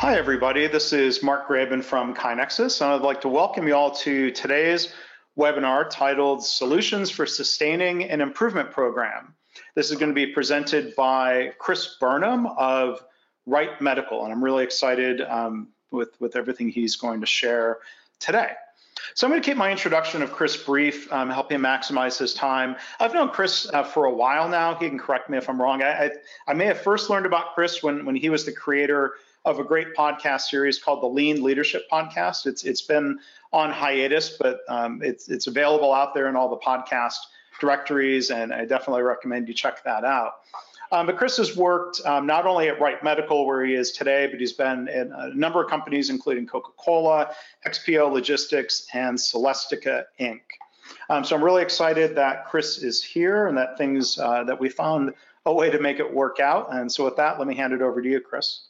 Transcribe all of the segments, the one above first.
Hi, everybody. This is Mark Graban from KaiNexus, and I'd like to welcome you all to today's webinar titled Solutions for Sustaining an Improvement Program. This is going to be presented by Chris Burnham of Wright Medical, and I'm really excited um, with, with everything he's going to share today. So I'm going to keep my introduction of Chris brief, um, help him maximize his time. I've known Chris uh, for a while now. He can correct me if I'm wrong. I, I, I, may have first learned about Chris when, when he was the creator of a great podcast series called the Lean Leadership Podcast. It's it's been on hiatus, but um, it's it's available out there in all the podcast directories, and I definitely recommend you check that out. Um, but Chris has worked um, not only at Wright Medical, where he is today, but he's been in a number of companies, including Coca Cola, XPO Logistics, and Celestica Inc. Um, so I'm really excited that Chris is here and that things uh, that we found a way to make it work out. And so with that, let me hand it over to you, Chris.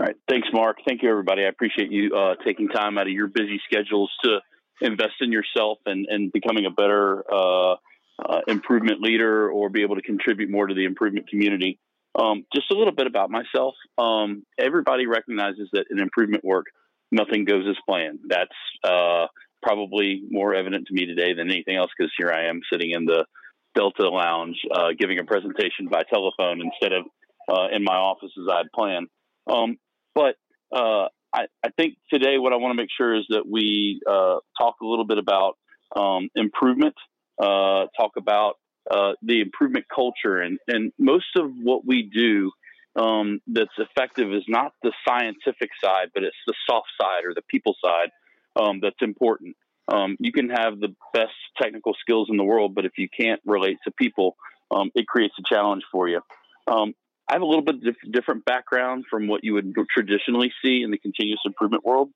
All right. Thanks, Mark. Thank you, everybody. I appreciate you uh, taking time out of your busy schedules to invest in yourself and, and becoming a better uh, uh, improvement leader or be able to contribute more to the improvement community. Um, just a little bit about myself. Um, everybody recognizes that in improvement work, nothing goes as planned. That's uh, probably more evident to me today than anything else because here I am sitting in the Delta Lounge uh, giving a presentation by telephone instead of uh, in my office as I'd planned. Um, but uh, I, I, think today what I want to make sure is that we uh, talk a little bit about um, improvement, uh, talk about uh, the improvement culture, and, and most of what we do um, that's effective is not the scientific side, but it's the soft side or the people side um, that's important. Um, you can have the best technical skills in the world, but if you can't relate to people, um, it creates a challenge for you. Um, I have a little bit different background from what you would traditionally see in the continuous improvement world.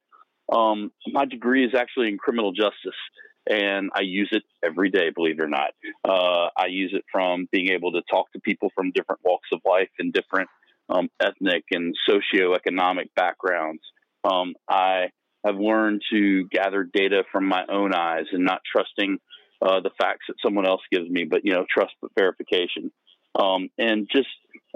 Um, my degree is actually in criminal justice, and I use it every day, believe it or not. Uh, I use it from being able to talk to people from different walks of life and different um, ethnic and socioeconomic backgrounds. Um, I have learned to gather data from my own eyes and not trusting uh, the facts that someone else gives me, but you know, trust but verification um, and just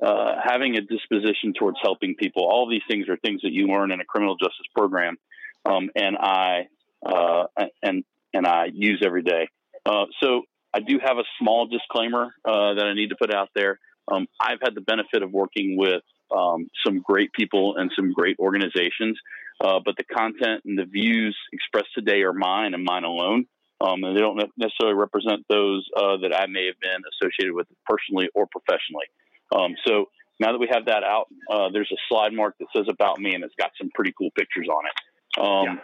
uh, having a disposition towards helping people. All these things are things that you learn in a criminal justice program, um, and I uh, and and I use every day. Uh, so I do have a small disclaimer uh, that I need to put out there. Um, I've had the benefit of working with um, some great people and some great organizations, uh, but the content and the views expressed today are mine and mine alone um, and they don't necessarily represent those uh, that I may have been associated with personally or professionally. Um, so now that we have that out, uh, there's a slide mark that says about me, and it's got some pretty cool pictures on it. Um, yeah.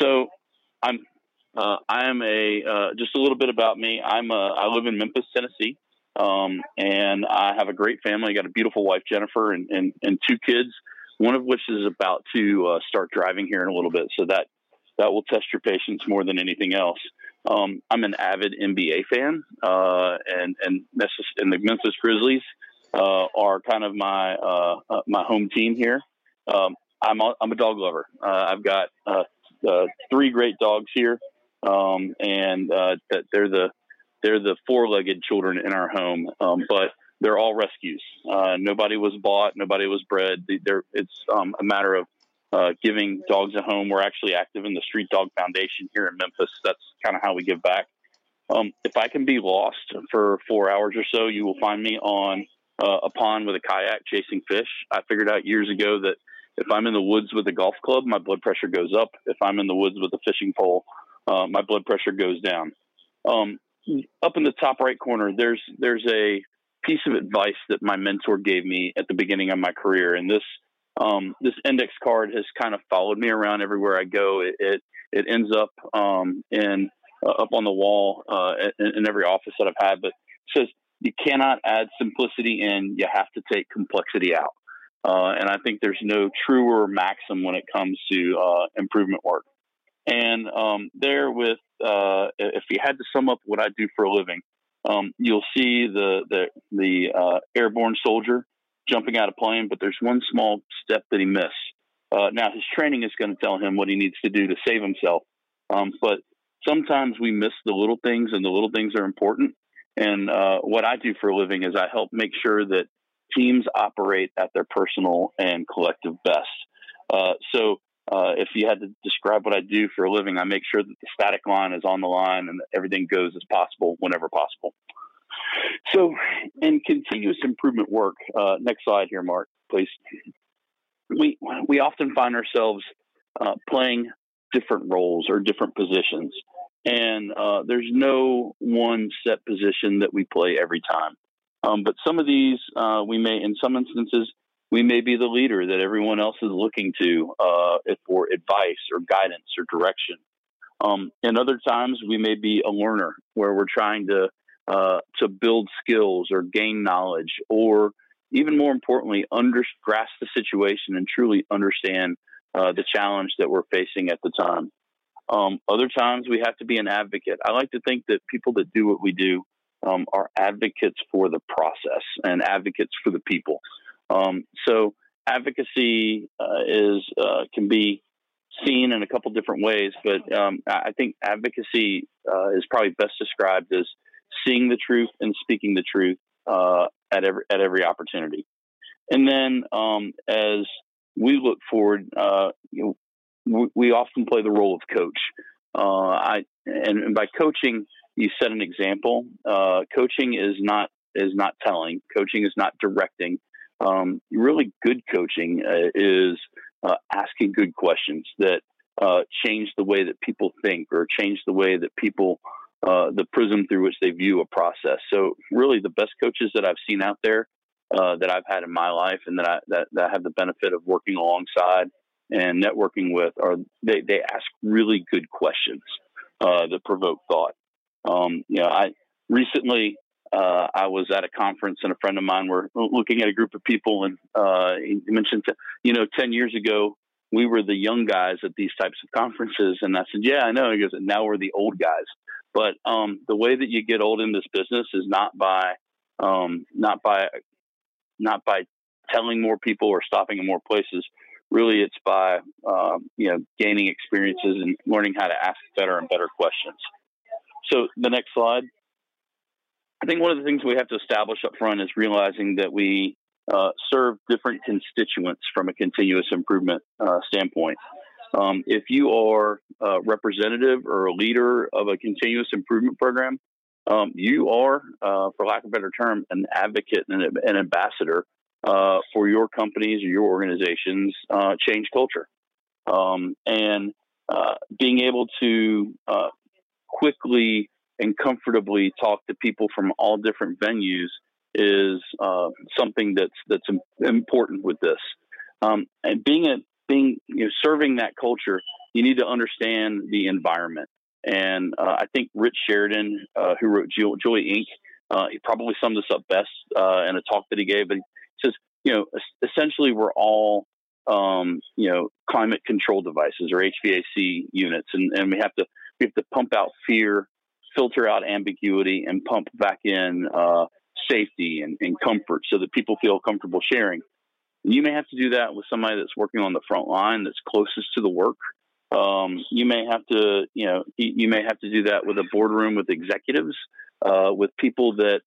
So I'm uh, I am a uh, just a little bit about me. I'm a, I live in Memphis, Tennessee, um, and I have a great family. I got a beautiful wife, Jennifer, and, and, and two kids. One of which is about to uh, start driving here in a little bit, so that that will test your patience more than anything else. Um, I'm an avid NBA fan, uh, and and, and the Memphis Grizzlies uh, are kind of my uh, uh my home team here. Um, I'm a, I'm a dog lover. Uh, I've got uh, three great dogs here, um, and they're the they're the four-legged children in our home, um, but they're all rescues. nobody was bought, nobody was bred. They're, it's um, a matter of uh, giving dogs a home. We're actually active in the Street Dog Foundation here in Memphis. That's kind of how we give back. Um, if I can be lost for four hours or so, you will find me on uh, a pond with a kayak chasing fish. I figured out years ago that if I'm in the woods with a golf club, my blood pressure goes up. If I'm in the woods with a fishing pole, uh, my blood pressure goes down. Um, up in the top right corner, there's there's a piece of advice that my mentor gave me at the beginning of my career, and this um, this index card has kind of followed me around everywhere I go. It it, it ends up um, in uh, up on the wall uh, in, in, every office that I've had, but it says you cannot add simplicity in; you have to take complexity out. Uh, and I think there's no truer maxim when it comes to uh, improvement work. And um, there, with uh, if you had to sum up what I do for a living, um, you'll see the the the uh, airborne soldier jumping out of plane, but there's one small step that he missed. Uh, now, his training is going to tell him what he needs to do to save himself. Um, but sometimes we miss the little things, and the little things are important. And uh, what I do for a living is I help make sure that teams operate at their personal and collective best. Uh, so uh, if you had to describe what I do for a living, I make sure that the static line is on the line and everything goes as possible whenever possible. So, in continuous improvement work, uh, next slide here, Mark, please. We we often find ourselves uh, playing different roles or different positions, and uh, there's no one set position that we play every time. Um, but some of these, uh, we may, in some instances, we may be the leader that everyone else is looking to uh, for advice or guidance or direction. Um, and other times we may be a learner where we're trying to uh, to build skills or gain knowledge, or even more importantly, under, grasp the situation and truly understand uh, the challenge that we're facing at the time. Um, other times we have to be an advocate. I like to think that people that do what we do um, are advocates for the process and advocates for the people. Um, so advocacy uh, is uh, can be seen in a couple different ways, but um, I think advocacy uh, is probably best described as seeing the truth and speaking the truth uh, at every at every opportunity. And then um, as we look forward, uh, you know, we, often play the role of coach. Uh, I and, and, by coaching, you set an example. coaching is not is not telling. Coaching is not directing. Um, really good coaching uh, is uh, asking good questions that uh, change the way that people think or change the way that people, uh, the prism through which they view a process. So, really, the best coaches that I've seen out there uh, that I've had in my life and that I, that, that I have the benefit of working alongside and networking with are they, they ask really good questions uh, that provoke thought. Um, you know, I recently uh, I was at a conference and a friend of mine were looking at a group of people and uh, he mentioned, you know, 10 years ago, we were the young guys at these types of conferences. And I said, yeah, I know. He goes, now we're the old guys. But um, the way that you get old in this business is not by, um, not by, not by telling more people or stopping in more places. Really, it's by, um, you know, gaining experiences and learning how to ask better and better questions. So the next slide. I think one of the things we have to establish up front is realizing that we uh, serve different constituents from a continuous improvement uh, standpoint. Um, if you are a representative or a leader of a continuous improvement program, um, you are, uh, for lack of a better term, an advocate and an ambassador uh, for your companies or your organizations' uh, change culture. Um, and uh, being able to quickly and comfortably talk to people from all different venues is uh, something that's that's important with this. Um, and being a being you know serving that culture, you need to understand the environment. And uh, I think Rich Sheridan, uh, who wrote Joy Inc., uh, he probably summed this up best uh, in a talk that he gave. But says, you know, essentially we're all um, you know climate control devices or HVAC units, and, and we have to we have to pump out fear filter out ambiguity and pump back in uh, safety and, and, comfort so that people feel comfortable sharing. You may have to do that with somebody that's working on the front line that's closest to the work. Um, you may have to, you know, you may have to do that with a boardroom with executives, uh, with people that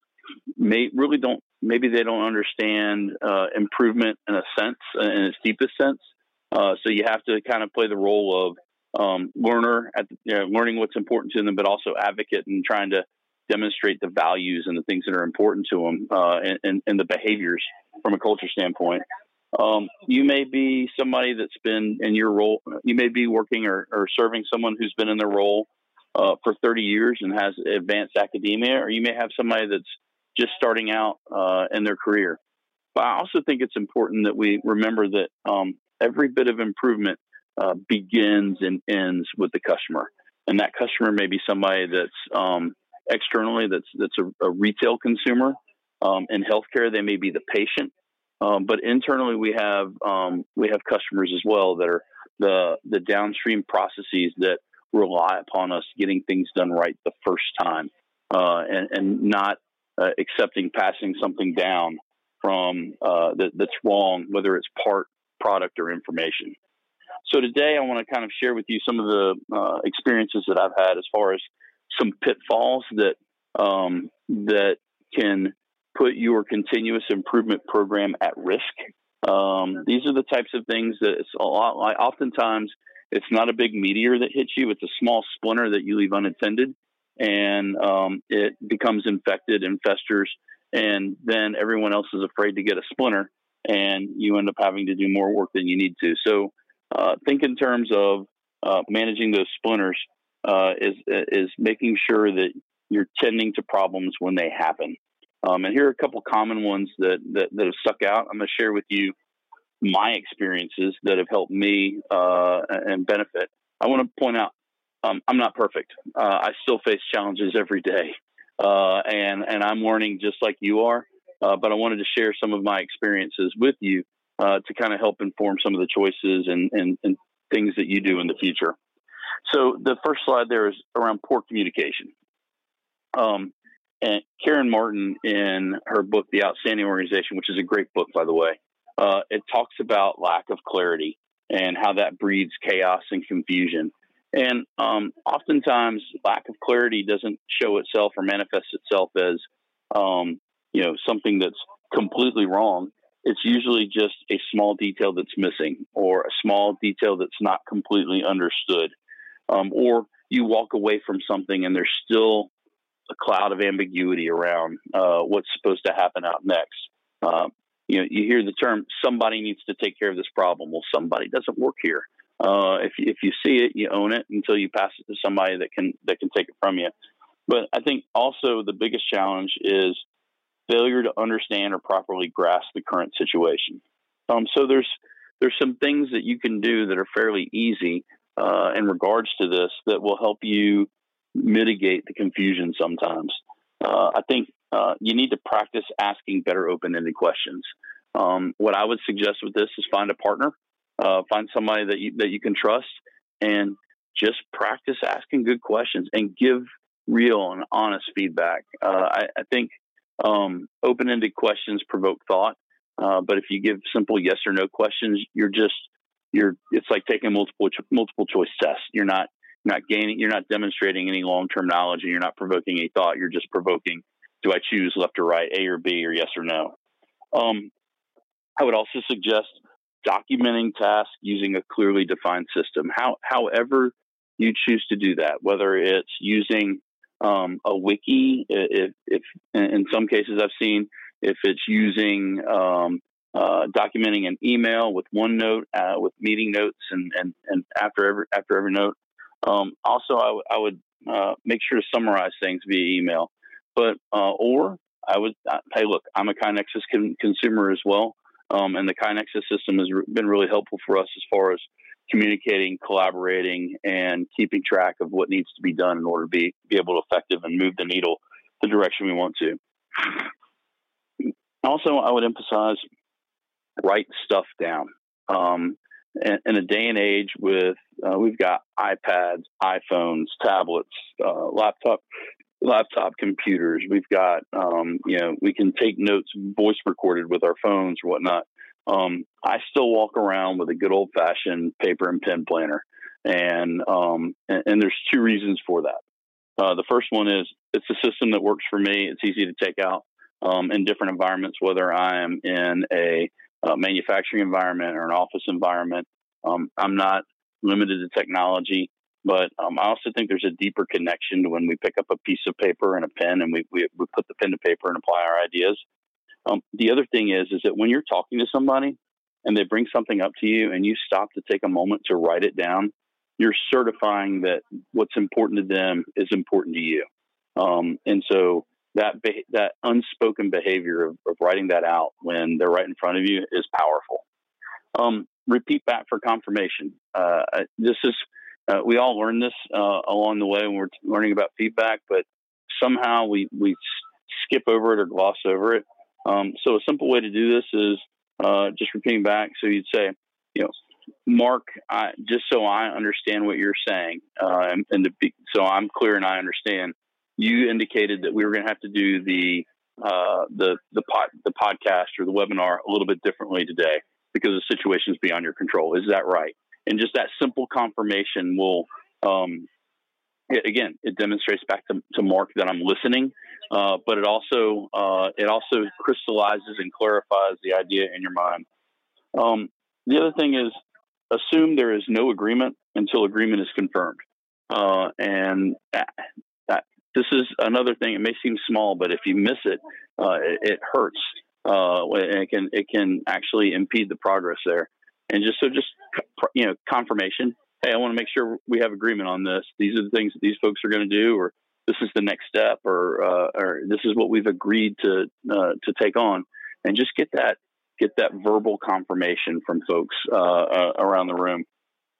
may really don't, maybe they don't understand uh, improvement in a sense, in its deepest sense. Uh, so you have to kind of play the role of um, learner at you know, learning what's important to them, but also advocate and trying to demonstrate the values and the things that are important to them uh, and, and, and, the behaviors from a culture standpoint. Um, you may be somebody that's been in your role. You may be working or, or serving someone who's been in their role uh, for 30 years and has advanced academia, or you may have somebody that's just starting out uh, in their career. But I also think it's important that we remember that um, every bit of improvement uh, begins and ends with the customer, and that customer may be somebody that's um, externally that's that's a, a retail consumer. Um, in healthcare, they may be the patient, um, but internally we have um, we have customers as well that are the the downstream processes that rely upon us getting things done right the first time, uh, and, and not uh, accepting passing something down from uh, that, that's wrong, whether it's part, product, or information. So today I want to kind of share with you some of the uh, experiences that I've had as far as some pitfalls that um, that can put your continuous improvement program at risk Um, these are the types of things that it's a lot like. Oftentimes, it's not a big meteor that hits you; it's a small splinter that you leave unattended, and um, it becomes infected and festers, and then everyone else is afraid to get a splinter, and you end up having to do more work than you need to. So, uh, think in terms of uh, managing those splinters uh, is is making sure that you're tending to problems when they happen. Um, and here are a couple common ones that, that, that have stuck out. I'm going to share with you my experiences that have helped me uh, and benefit. I want to point out um, I'm not perfect. Uh, I still face challenges every day, uh, and and I'm learning just like you are. Uh, but I wanted to share some of my experiences with you uh, to kind of help inform some of the choices and, and, and things that you do in the future. So the first slide there is around poor communication. Um, and Karen Martin, in her book, The Outstanding Organization, which is a great book, by the way, uh, it talks about lack of clarity and how that breeds chaos and confusion. And um, oftentimes, lack of clarity doesn't show itself or manifest itself as, um, you know, something that's completely wrong. It's usually just a small detail that's missing, or a small detail that's not completely understood, um, or you walk away from something and there's still a cloud of ambiguity around uh, what's supposed to happen out next. Uh, you know, you hear the term "somebody needs to take care of this problem." Well, somebody doesn't work here. Uh, if if you see it, you own it until you pass it to somebody that can that can take it from you. But I think also the biggest challenge is failure to understand or properly grasp the current situation. Um, so there's there's some things that you can do that are fairly easy uh, in regards to this that will help you mitigate the confusion sometimes. Uh, I think uh, you need to practice asking better open ended questions. Um, what I would suggest with this is find a partner, uh, find somebody that you, that you can trust, and just practice asking good questions and give real and honest feedback. Uh, I, I, think um, open ended questions provoke thought, uh, but if you give simple yes or no questions, you're just you're it's like taking multiple multiple choice tests. You're not not gaining, you're not demonstrating any long term knowledge and you're not provoking a thought. You're just provoking, do I choose left or right, A or B, or yes or no? Um, I would also suggest documenting tasks using a clearly defined system. How, however, you choose to do that, whether it's using um, a wiki, if, if, in some cases I've seen, if it's using um, uh, documenting an email with OneNote, uh, with meeting notes, and, and, and after every after every note, um, also, I, w- I would uh, make sure to summarize things via email. But uh, or I would uh, hey, look, I'm a KaiNexus con- consumer as well, um, and the KaiNexus system has been really helpful for us as far as communicating, collaborating, and keeping track of what needs to be done in order to be be able to effective and move the needle the direction we want to. Also, I would emphasize write stuff down. Um, in a day and age with uh, we've got iPads, iPhones, tablets, uh, laptop laptop computers. We've got um, you know we can take notes voice recorded with our phones or whatnot. Um, I still walk around with a good old fashioned paper and pen planner, and, um, and, and there's two reasons for that. Uh, the first one is it's a system that works for me. It's easy to take out um, in different environments, whether I am in a uh, manufacturing environment or an office environment. Um, I'm not limited to technology, but um, I also think there's a deeper connection to when we pick up a piece of paper and a pen and we, we, we put the pen to paper and apply our ideas. Um, the other thing is, is that when you're talking to somebody and they bring something up to you and you stop to take a moment to write it down, you're certifying that what's important to them is important to you. Um, and so that that unspoken behavior of, of, writing that out when they're right in front of you is powerful. Um, repeat back for confirmation. Uh, this is uh, we all learn this uh, along the way when we're learning about feedback, but somehow we we skip over it or gloss over it. Um, so a simple way to do this is uh, just repeating back. So you'd say, you know, Mark, I, just so I understand what you're saying, uh, and, and be, so I'm clear and I understand you indicated that we were going to have to do the uh, the the pod, the podcast or the webinar a little bit differently today because the situation is beyond your control. Is that right? And just that simple confirmation will, um, it, again, it demonstrates back to, to Mark that I'm listening, uh, but it also uh, it also crystallizes and clarifies the idea in your mind Um, the other thing is assume there is no agreement until agreement is confirmed. Uh, and that, that, this is another thing. It may seem small, but if you miss it, uh, it, it, hurts. Uh, it can it can actually impede the progress there. And just so just you know confirmation. Hey, I want to make sure we have agreement on this. These are the things that these folks are going to do, or this is the next step, or uh, or this is what we've agreed to uh, to take on. And just get that get that verbal confirmation from folks uh, uh, around the room.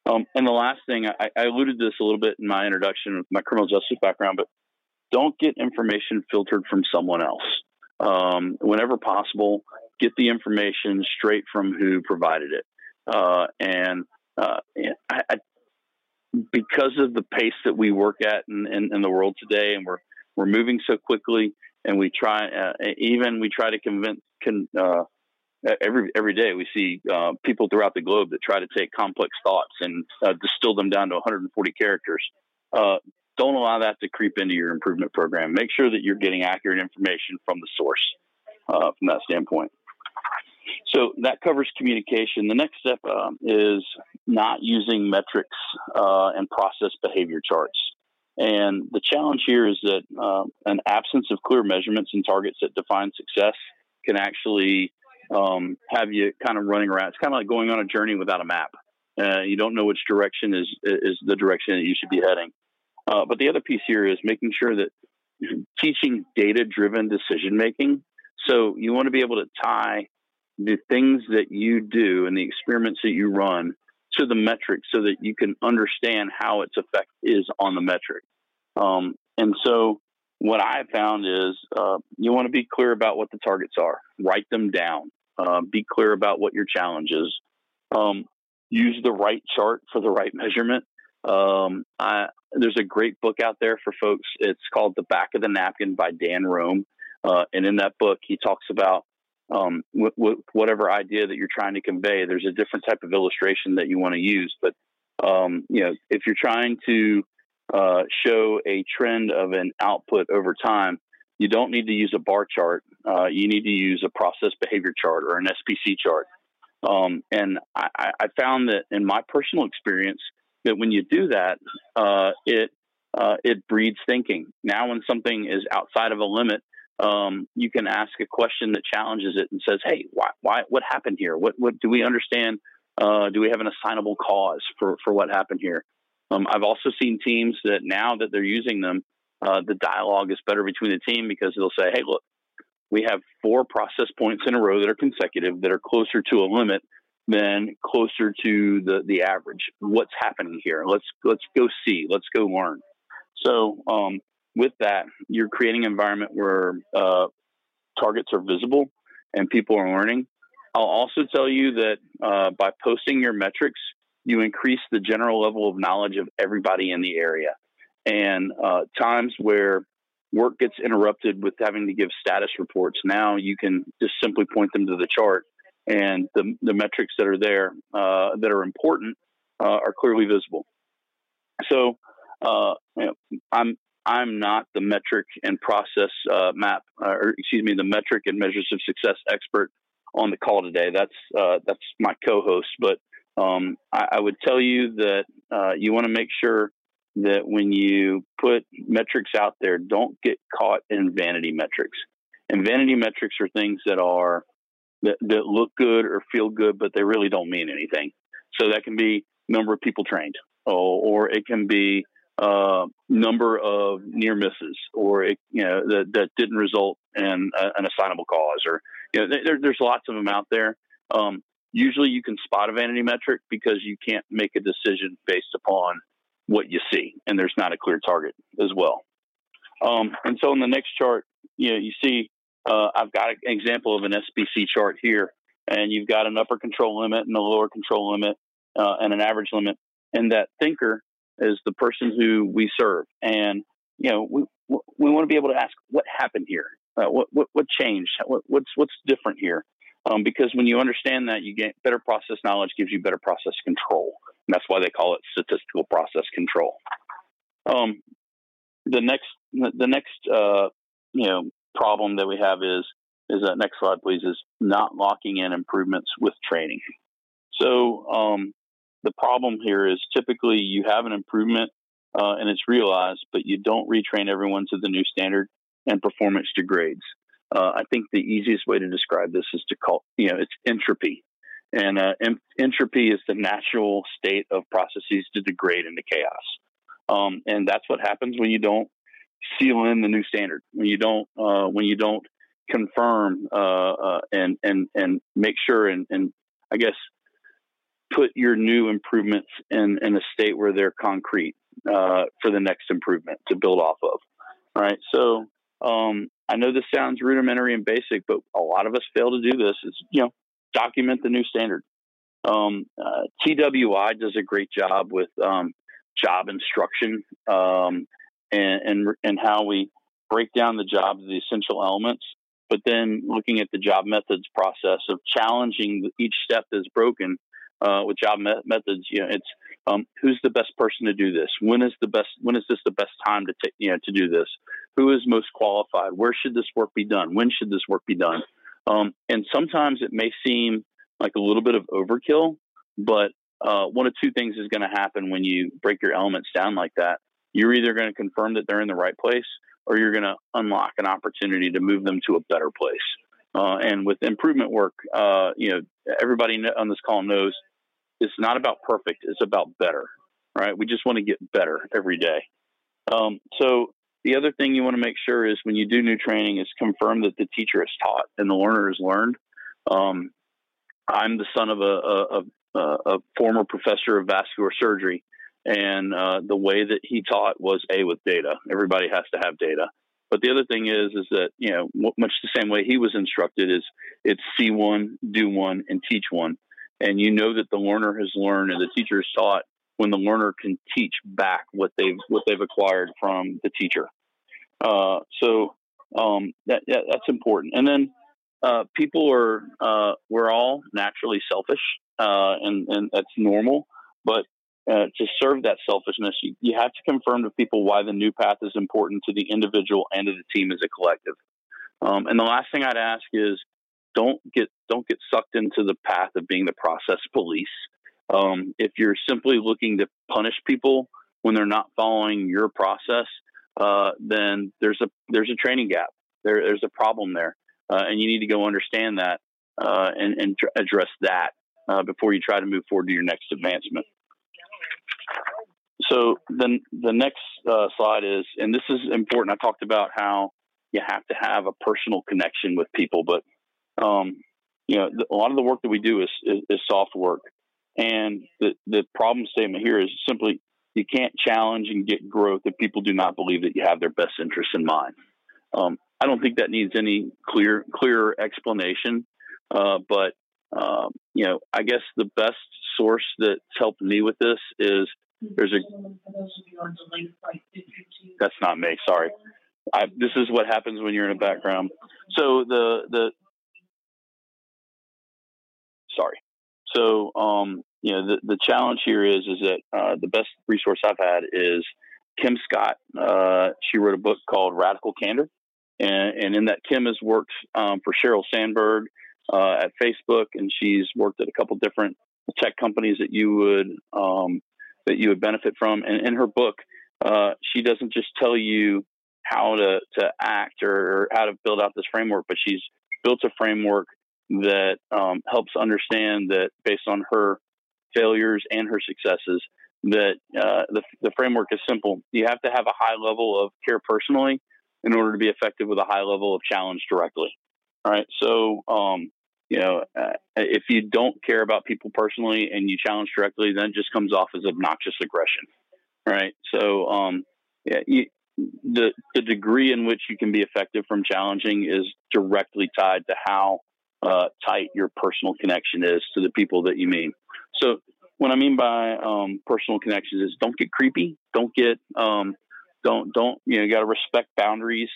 Um, and the last thing, I, I, alluded to this a little bit in my introduction of my criminal justice background, but don't get information filtered from someone else. Um, whenever possible, get the information straight from who provided it. Uh, and uh, I, I, because of the pace that we work at in, in, in, the world today, and we're we're moving so quickly, and we try uh, even we try to convince can, uh, every every day we see uh, people throughout the globe that try to take complex thoughts and uh, distill them down to 140 characters. Don't allow that to creep into your improvement program. Make sure that you're getting accurate information from the source from that standpoint. So that covers communication. The next step um, is not using metrics uh, and process behavior charts. And the challenge here is that uh, an absence of clear measurements and targets that define success can actually um, have you kind of running around. It's kind of like going on a journey without a map. Uh, you don't know which direction is is the direction that you should be heading. Uh, but the other piece here is making sure that teaching data driven decision making. So you want to be able to tie the things that you do and the experiments that you run to the metric so that you can understand how its effect is on the metric. Um, and so what I found is uh, you want to be clear about what the targets are, write them down, uh, be clear about what your challenge is, um, use the right chart for the right measurement. Um, I, there's a great book out there for folks. It's called The Back of the Napkin by Dan Roam. Uh, and in that book, he talks about um, w- w- whatever idea that you're trying to convey. There's a different type of illustration that you want to use. But, um, you know, if you're trying to uh, show a trend of an output over time, you don't need to use a bar chart. Uh, you need to use a process behavior chart or an SPC chart. Um, and I, I, found that in my personal experience, that when you do that, uh, it uh, it breeds thinking. Now, when something is outside of a limit, um, you can ask a question that challenges it and says, "Hey, why, why, what happened here? What, what do we understand? Uh, do we have an assignable cause for for what happened here?" Um, I've also seen teams that now that they're using them, uh, the dialogue is better between the team because they'll say, "Hey, look, we have four process points in a row that are consecutive that are closer to a limit than closer to the the average. What's happening here? Let's let's go see. Let's go learn." So um, with that, you're creating an environment where uh, targets are visible and people are learning. I'll also tell you that uh, by posting your metrics, you increase the general level of knowledge of everybody in the area. And uh, times where work gets interrupted with having to give status reports, now you can just simply point them to the chart, and the, the metrics that are there uh, that are important uh, are clearly visible. So, uh, you know, I'm I'm not the metric and process uh, map, uh, or excuse me, the metric and measures of success expert on the call today. That's uh, that's my co-host, but um, I, I, would tell you that uh, you want to make sure that when you put metrics out there, don't get caught in vanity metrics. And vanity metrics are things that are that, that look good or feel good, but they really don't mean anything. So that can be number of people trained, or, or it can be uh, number of near misses, or it, you know that, that didn't result in a, an assignable cause, or you know there, there's lots of them out there. Um, usually you can spot a vanity metric because you can't make a decision based upon what you see, and there's not a clear target as well. Um, and so in the next chart, you know, you see uh, I've got an example of an SPC chart here, and you've got an upper control limit and a lower control limit uh, and an average limit. And that thinker is the person who we serve, and you know we we want to be able to ask what happened here, uh, what, what what changed, what, what's what's different here, um, because when you understand that, you get better process knowledge, gives you better process control. And that's why they call it statistical process control. Um, the next, the next, uh, you know, problem that we have is is that next slide, please, is not locking in improvements with training. So um, the problem here is typically you have an improvement uh, and it's realized, but you don't retrain everyone to the new standard and performance degrades. Uh, I think the easiest way to describe this is to call, you know, it's entropy. And uh, entropy is the natural state of processes to degrade into chaos. Um, and that's what happens when you don't seal in the new standard, when you don't, uh, when you don't confirm uh, uh, and and and make sure and, and I guess put your new improvements in in a state where they're concrete uh, for the next improvement to build off of. All right, so um, I know this sounds rudimentary and basic, but a lot of us fail to do this. Is you know document the new standard. Um, uh, TWI does a great job with um, job instruction um, and, and and how we break down the jobs, the essential elements, but then looking at the job methods process of challenging each step that's broken uh, with job me- methods. You know, it's um, who's the best person to do this? When is the best? When is this the best time to take? You know, to do this? Who is most qualified? Where should this work be done? When should this work be done? Um, and sometimes it may seem like a little bit of overkill, but uh, one of two things is going to happen when you break your elements down like that. You're either going to confirm that they're in the right place, or you're going to unlock an opportunity to move them to a better place. Uh, and with improvement work, uh, you know, everybody on this call knows it's not about perfect; it's about better. Right? We just want to get better every day. Um, so the other thing you want to make sure is when you do new training is confirm that the teacher has taught and the learner has learned. Um, I'm the son of a, a, a, former professor of vascular surgery, and uh, the way that he taught was a with data. Everybody has to have data. But the other thing is, is that you know, much the same way he was instructed is it's see one, do one, and teach one. And you know that the learner has learned and the teacher has taught when the learner can teach back what they've what they've acquired from the teacher. Uh, so um, that, that's important. And then uh, people are uh, we're all naturally selfish, uh, and and that's normal. But uh, to serve that selfishness, you, you have to confirm to people why the new path is important to the individual and to the team as a collective. Um, and the last thing I'd ask is don't get don't get sucked into the path of being the process police. Um, if you're simply looking to punish people when they're not following your process, uh, then there's a there's a training gap. There, there's a problem there, uh, and you need to go understand that uh, and, and tr- address that uh, before you try to move forward to your next advancement. So then the next uh, slide is, and this is important. I talked about how you have to have a personal connection with people, but um, you know, a lot of the work that we do is, is, is soft work. And the, the problem statement here is simply you can't challenge and get growth if people do not believe that you have their best interests in mind. Um, I don't think that needs any clear clearer explanation. Uh, but um, you know, I guess the best source that's helped me with this is there's a. That's not me. Sorry. I, this is what happens when you're in a background. So the the sorry. So, um, you know, the, the challenge here is is that uh, the best resource I've had is Kim Scott. Uh, she wrote a book called Radical Candor, and, and in that Kim has worked um, for Sheryl Sandberg uh, at Facebook, and she's worked at a couple different tech companies that you would um, that you would benefit from. And in her book, uh, she doesn't just tell you how to to act or, or how to build out this framework, but she's built a framework that um, helps understand that based on her failures and her successes, that uh, the, the framework is simple. You have to have a high level of care personally in order to be effective with a high level of challenge directly. All right. So, um, you know, uh, if you don't care about people personally and you challenge directly, then it just comes off as obnoxious aggression. Right. So, um, yeah, you, the the degree in which you can be effective from challenging is directly tied to how uh, tight your personal connection is to the people that you mean. So, what I mean by um, personal connections is don't get creepy, don't get, um, don't don't you know, you got to respect boundaries,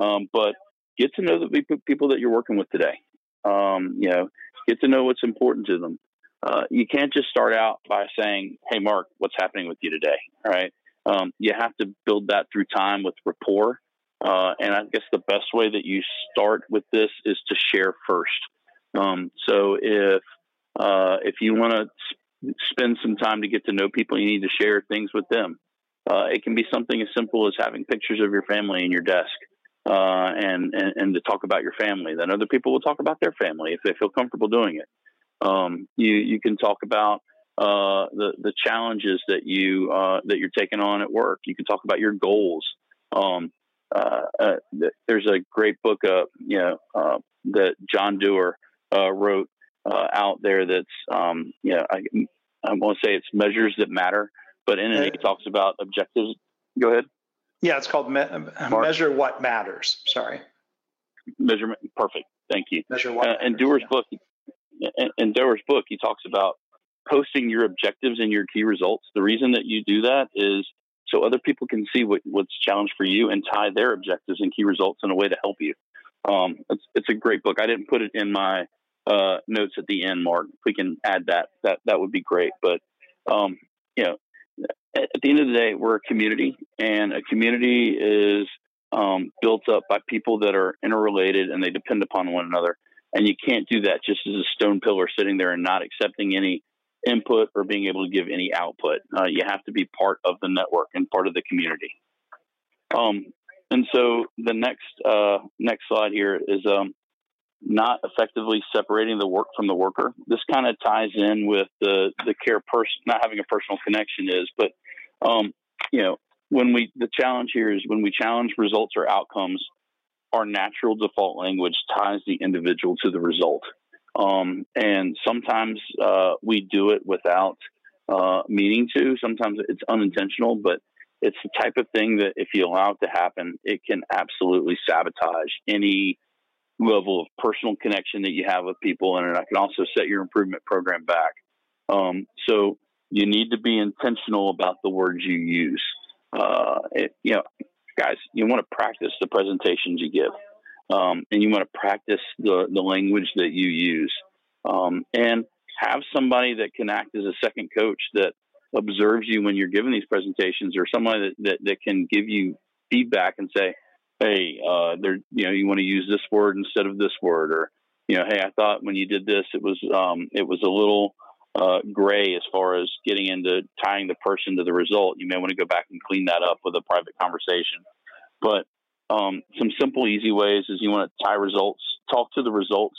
um, but get to know the people that you're working with today. Um, you know, get to know what's important to them. Uh, you can't just start out by saying, "Hey, Mark, what's happening with you today?" Right. Um, you have to build that through time with rapport uh, and I guess the best way that you start with this is to share first. Um, so if Uh, if you want to spend some time to get to know people, you need to share things with them. Uh, it can be something as simple as having pictures of your family in your desk uh, and, and, and to talk about your family. Then other people will talk about their family if they feel comfortable doing it. Um, you you can talk about uh, the the challenges that you uh, that you're taking on at work. You can talk about your goals. Um, uh, uh there's a great book, uh, you know, uh, that John Doerr wrote out there. That's um, you know, I, I won't say it's measures that matter, but in it he talks about objectives. Go ahead. Yeah, it's called me- measure what matters. Sorry. Measurement. Perfect. Thank you. Measure what. and Doerr's yeah. book. In, Doerr's book, he talks about posting your objectives and your key results. The reason that you do that is so other people can see what, what's challenged for you and tie their objectives and key results in a way to help you. Um, it's, it's a great book. I didn't put it in my uh, notes at the end, Mark. If we can add that, that that would be great. But um, you know, at, at the end of the day, we're a community, and a community is um, built up by people that are interrelated and they depend upon one another. And you can't do that just as a stone pillar sitting there and not accepting any input or being able to give any output. Uh, you have to be part of the network and part of the community. Um, and so the next uh, next slide here is um, not effectively separating the work from the worker. This kind of ties in with the the care person not having a personal connection is, but um, you know when we the challenge here is when we challenge results or outcomes, our natural default language ties the individual to the result. Um, and sometimes uh, we do it without uh, meaning to. Sometimes it's unintentional, but it's the type of thing that if you allow it to happen, it can absolutely sabotage any level of personal connection that you have with people. And it can also set your improvement program back. Um, so you need to be intentional about the words you use. Uh, it, you know, guys, you want to practice the presentations you give um, and you want to practice the, the language that you use. Um, and have somebody that can act as a second coach that observes you when you're giving these presentations or somebody that, that, that can give you feedback and say hey uh, there you know you want to use this word instead of this word or you know hey i thought when you did this it was um, it was a little uh, gray as far as getting into tying the person to the result. You may want to go back and clean that up with a private conversation. But um, some simple, easy ways is you want to tie results, talk to the results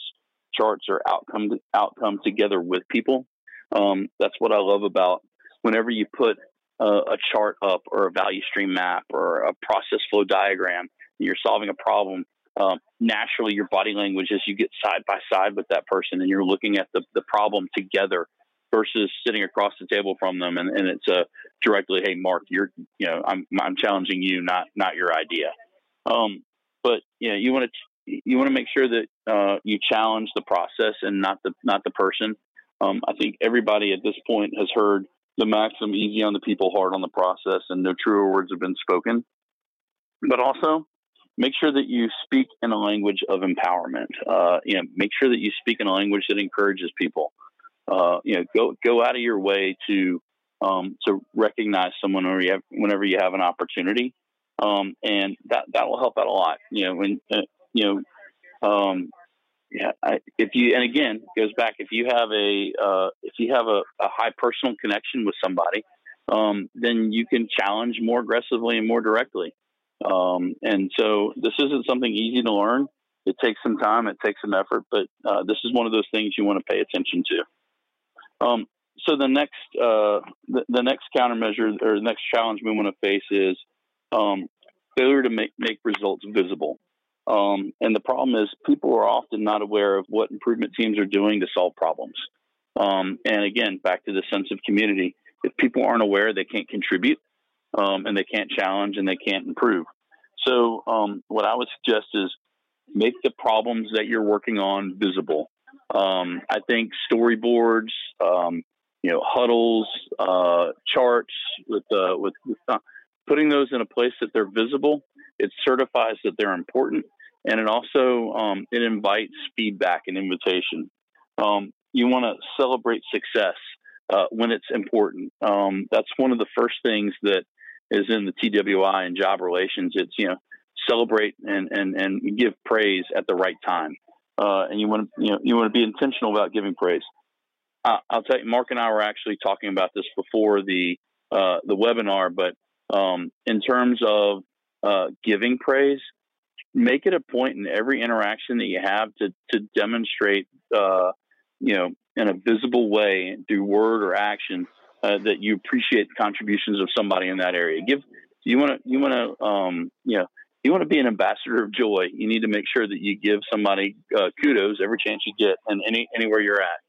charts or outcome outcome together with people. Um, that's what I love about whenever you put a, a chart up or a value stream map or a process flow diagram, you're solving a problem. Um, naturally, your body language is you get side by side with that person and you're looking at the, the problem together versus sitting across the table from them and, and it's a directly, hey, Mark, you're you know I'm I'm challenging you, not not your idea. Um, but know, you want to you want to make sure that uh, you challenge the process and not the not the person. Um, I think everybody at this point has heard the maxim "easy on the people, hard on the process," and no truer words have been spoken. But also, make sure that you speak in a language of empowerment. Uh, you know, make sure that you speak in a language that encourages people. Uh, you know, go go out of your way to um, to recognize someone whenever you have, whenever you have an opportunity um, and that that will help out a lot. You know, when uh, you know, um, yeah, I, if you and again goes back if you have a uh, if you have a, a, high personal connection with somebody, um, then you can challenge more aggressively and more directly. Um, and so this isn't something easy to learn. It takes some time, it takes some effort, but uh, this is one of those things you want to pay attention to. Um, so the next uh, the, the next countermeasure or the next challenge we want to face is um, failure to make, make results visible. Um, and the problem is people are often not aware of what improvement teams are doing to solve problems. Um, and again, back to the sense of community. If people aren't aware, they can't contribute um, and they can't challenge and they can't improve. So, um, what I would suggest is make the problems that you're working on visible. Um, I think storyboards, um, you know, huddles, uh, charts with uh, with uh, putting those in a place that they're visible, it certifies that they're important, and it also um, it invites feedback and invitation. Um, you want to celebrate success uh, when it's important. Um, that's one of the first things that is in the TWI and job relations. It's you know celebrate and and and give praise at the right time, uh, and you want to you know you want to be intentional about giving praise. I'll tell you, Mark and I were actually talking about this before the uh, the webinar, but um, in terms of uh, giving praise, make it a point in every interaction that you have to to demonstrate, uh, you know, in a visible way through word or action uh, that you appreciate the contributions of somebody in that area. Give you want to you want to um, you know you want to be an ambassador of joy. You need to make sure that you give somebody uh, kudos every chance you get, and any anywhere you're at.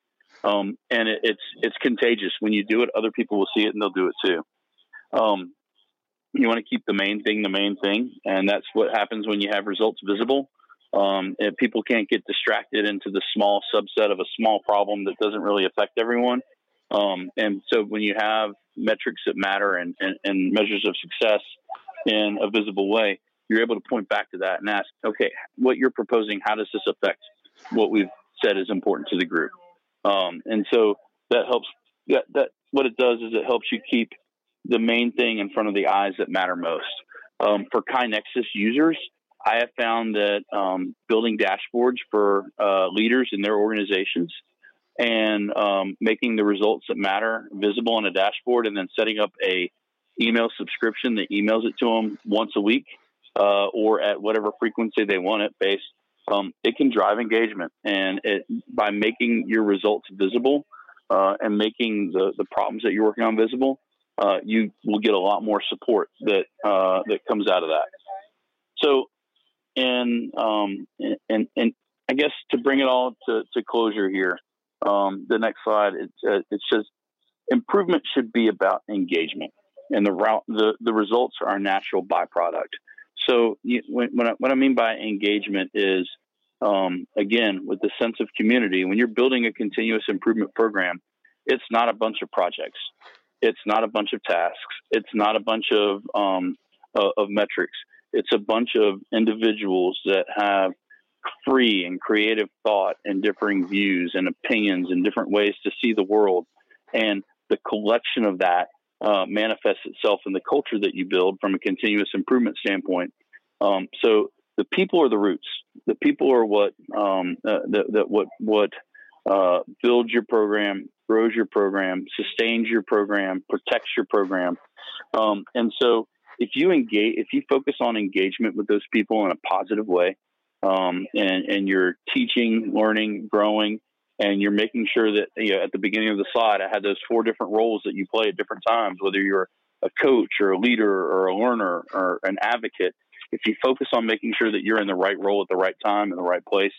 Um, and it, it's it's contagious. When you do it, other people will see it and they'll do it too. Um, you want to keep the main thing the main thing, and that's what happens when you have results visible. Um, and people can't get distracted into the small subset of a small problem that doesn't really affect everyone. Um, and so when you have metrics that matter and, and, and measures of success in a visible way, you're able to point back to that and ask, okay, what you're proposing, how does this affect what we've said is important to the group? Um, and so that helps. That, that what it does is it helps you keep the main thing in front of the eyes that matter most. Um, for KaiNexus users, I have found that um, building dashboards for uh, leaders in their organizations and um, making the results that matter visible on a dashboard, and then setting up a email subscription that emails it to them once a week uh, or at whatever frequency they want it based um, it can drive engagement. And it, by making your results visible uh, and making the, the problems that you're working on visible, uh, you will get a lot more support that uh, that comes out of that. So, and um, and and I guess to bring it all to, to closure here, um, the next slide it, uh, it says improvement should be about engagement, and the route the the results are a natural byproduct. So you, when, when I, what I mean by engagement is, um, again, with the sense of community, when you're building a continuous improvement program, it's not a bunch of projects. It's not a bunch of tasks. It's not a bunch of, um, uh, of metrics. It's a bunch of individuals that have free and creative thought and differing views and opinions and different ways to see the world. And the collection of that uh, manifests itself in the culture that you build from a continuous improvement standpoint. Um, so the people are the roots. The people are what um, uh, that, what what uh, builds your program, grows your program, sustains your program, protects your program. Um, and so if you engage, if you focus on engagement with those people in a positive way, um, and, and you're teaching, learning, growing, and you're making sure that you know, at the beginning of the slide, I had those four different roles that you play at different times, whether you're a coach or a leader or a learner or an advocate. If you focus on making sure that you're in the right role at the right time in the right place,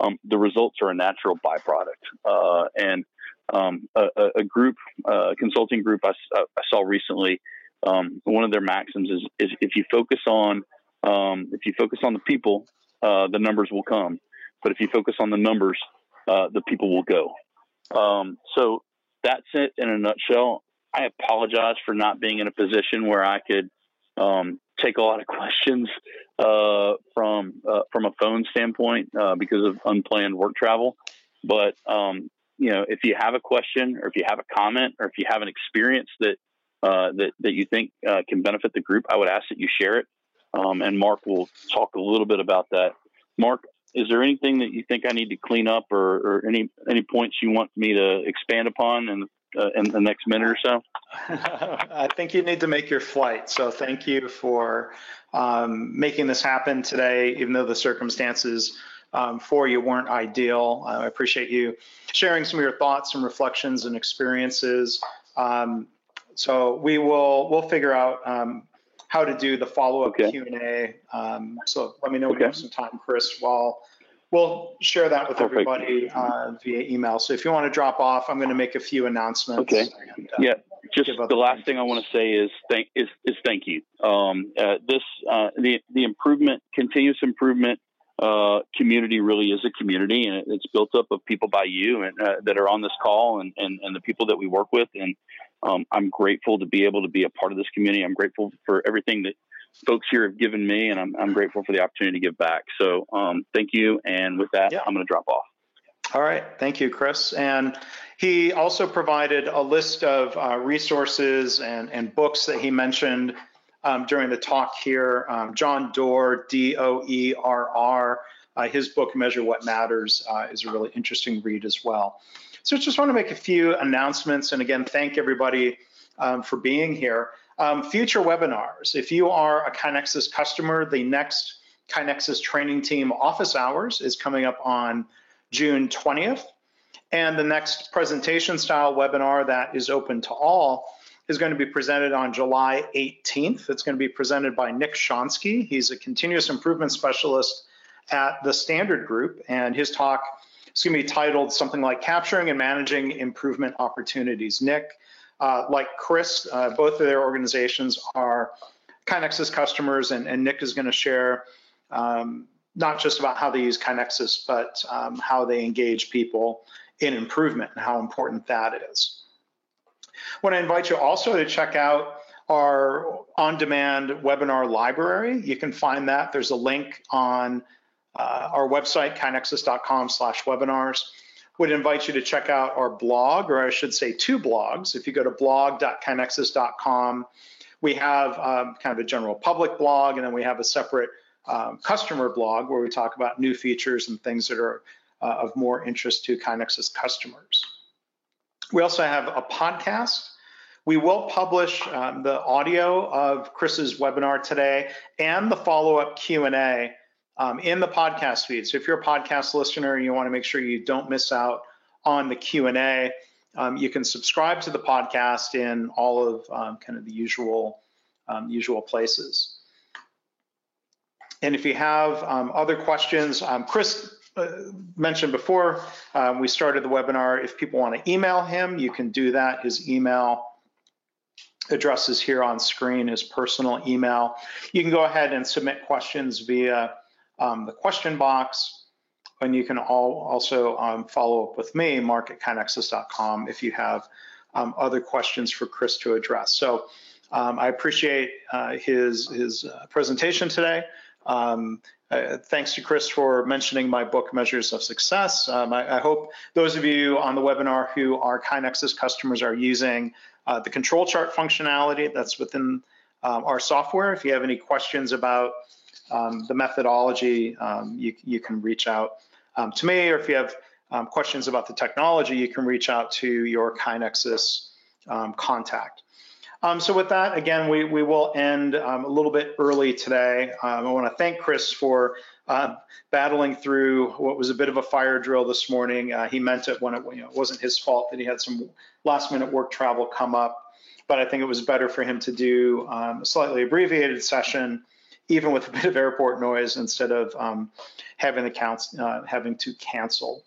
um, the results are a natural byproduct. Uh, and um, a, a, group, a consulting group I, I saw recently, um, one of their maxims is, is if you focus on um, if you focus on the people, uh, the numbers will come. But if you focus on the numbers, uh, the people will go. Um, so that's it in a nutshell. I apologize for not being in a position where I could um, take a lot of questions uh, from uh, from a phone standpoint uh, because of unplanned work travel. But um, you know, if you have a question, or if you have a comment, or if you have an experience that uh, that that you think uh, can benefit the group, I would ask that you share it. Um, and Mark will talk a little bit about that. Mark, is there anything that you think I need to clean up, or, or any any points you want me to expand upon in uh, in the next minute or so? I think you need to make your flight. So thank you for um, making this happen today, even though the circumstances um, for you weren't ideal. Uh, I appreciate you sharing some of your thoughts and reflections and experiences. Um, so we will we'll figure out um, how to do the follow-up okay. Q&A. Um, so let me know okay. when you have some time, Chris, while we'll share that with Perfect. everybody uh, via email. So if you want to drop off, I'm going to make a few announcements. Okay. And, uh, yeah. Just the last thing I want to say is thank is, is thank you. Um, uh, this uh, the the improvement, continuous improvement uh, community really is a community, and it's built up of people by you and uh, that are on this call, and, and and the people that we work with. And um, I'm grateful to be able to be a part of this community. I'm grateful for everything that folks here have given me, and I'm, I'm grateful for the opportunity to give back. So um, thank you. And with that, yeah. I'm going to drop off. All right. Thank you, Chris. And he also provided a list of uh, resources and, and books that he mentioned um, during the talk here. Um, John Doerr, D O E R R, uh, his book, Measure What Matters, uh, is a really interesting read as well. So just want to make a few announcements and again, thank everybody um, for being here. Um, future webinars, if you are a KaiNexus customer, the next KaiNexus training team office hours is coming up on June 20th. And the next presentation style webinar that is open to all is going to be presented on July 18th. It's going to be presented by Nick Shonsky. He's a continuous improvement specialist at the Standard Group, and his talk is going to be titled something like Capturing and Managing Improvement Opportunities. Nick, uh, like Chris, uh, both of their organizations are KaiNexus customers, and, and Nick is going to share um, not just about how they use KaiNexus, but um, how they engage people in improvement and how important that is. Want to invite you also to check out our on-demand webinar library. You can find that. There's a link on uh, our website, kainexus.com slash webinars. Would invite you to check out our blog, or I should say two blogs. If you go to blog.kainexus.com, we have um, kind of a general public blog, and then we have a separate um, customer blog where we talk about new features and things that are uh, of more interest to KaiNexus customers. We also have a podcast. We will publish um, the audio of Chris's webinar today and the follow-up Q&A um, in the podcast feed. So if you're a podcast listener and you want to make sure you don't miss out on the Q&A, um, you can subscribe to the podcast in all of um, kind of the usual um, usual places. And if you have um, other questions, Chris mentioned before, um, we started the webinar. If people want to email him, you can do that. His email address is here on screen, his personal email. You can go ahead and submit questions via um, the question box. And you can all also um, follow up with me, mark at kainexus.com, if you have um, other questions for Chris to address. So um, I appreciate uh, his, his uh, presentation today. Um, uh, thanks to Chris for mentioning my book, Measures of Success. Um, I, I, hope those of you on the webinar who are KaiNexus customers are using uh, the control chart functionality that's within um, our software. If you have any questions about um, the methodology, um, you, you, can reach out um, to me, or if you have questions about the technology, you can reach out to your KaiNexus contact. Um, so with that, again, we, we will end um, a little bit early today. Um, I want to thank Chris for uh, battling through what was a bit of a fire drill this morning. Uh, he meant it when it, you know, it wasn't his fault that he had some last minute work travel come up, but I think it was better for him to do um, a slightly abbreviated session, even with a bit of airport noise, instead of um, having, the counts, uh, having to cancel.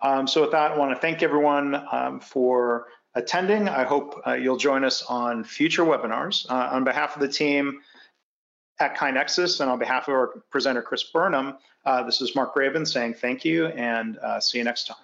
Um, so with that, I want to thank everyone for attending. I hope uh, you'll join us on future webinars. Uh, on behalf of the team at KaiNexus and on behalf of our presenter, Chris Burnham, uh, this is Mark Graban saying thank you and uh, see you next time.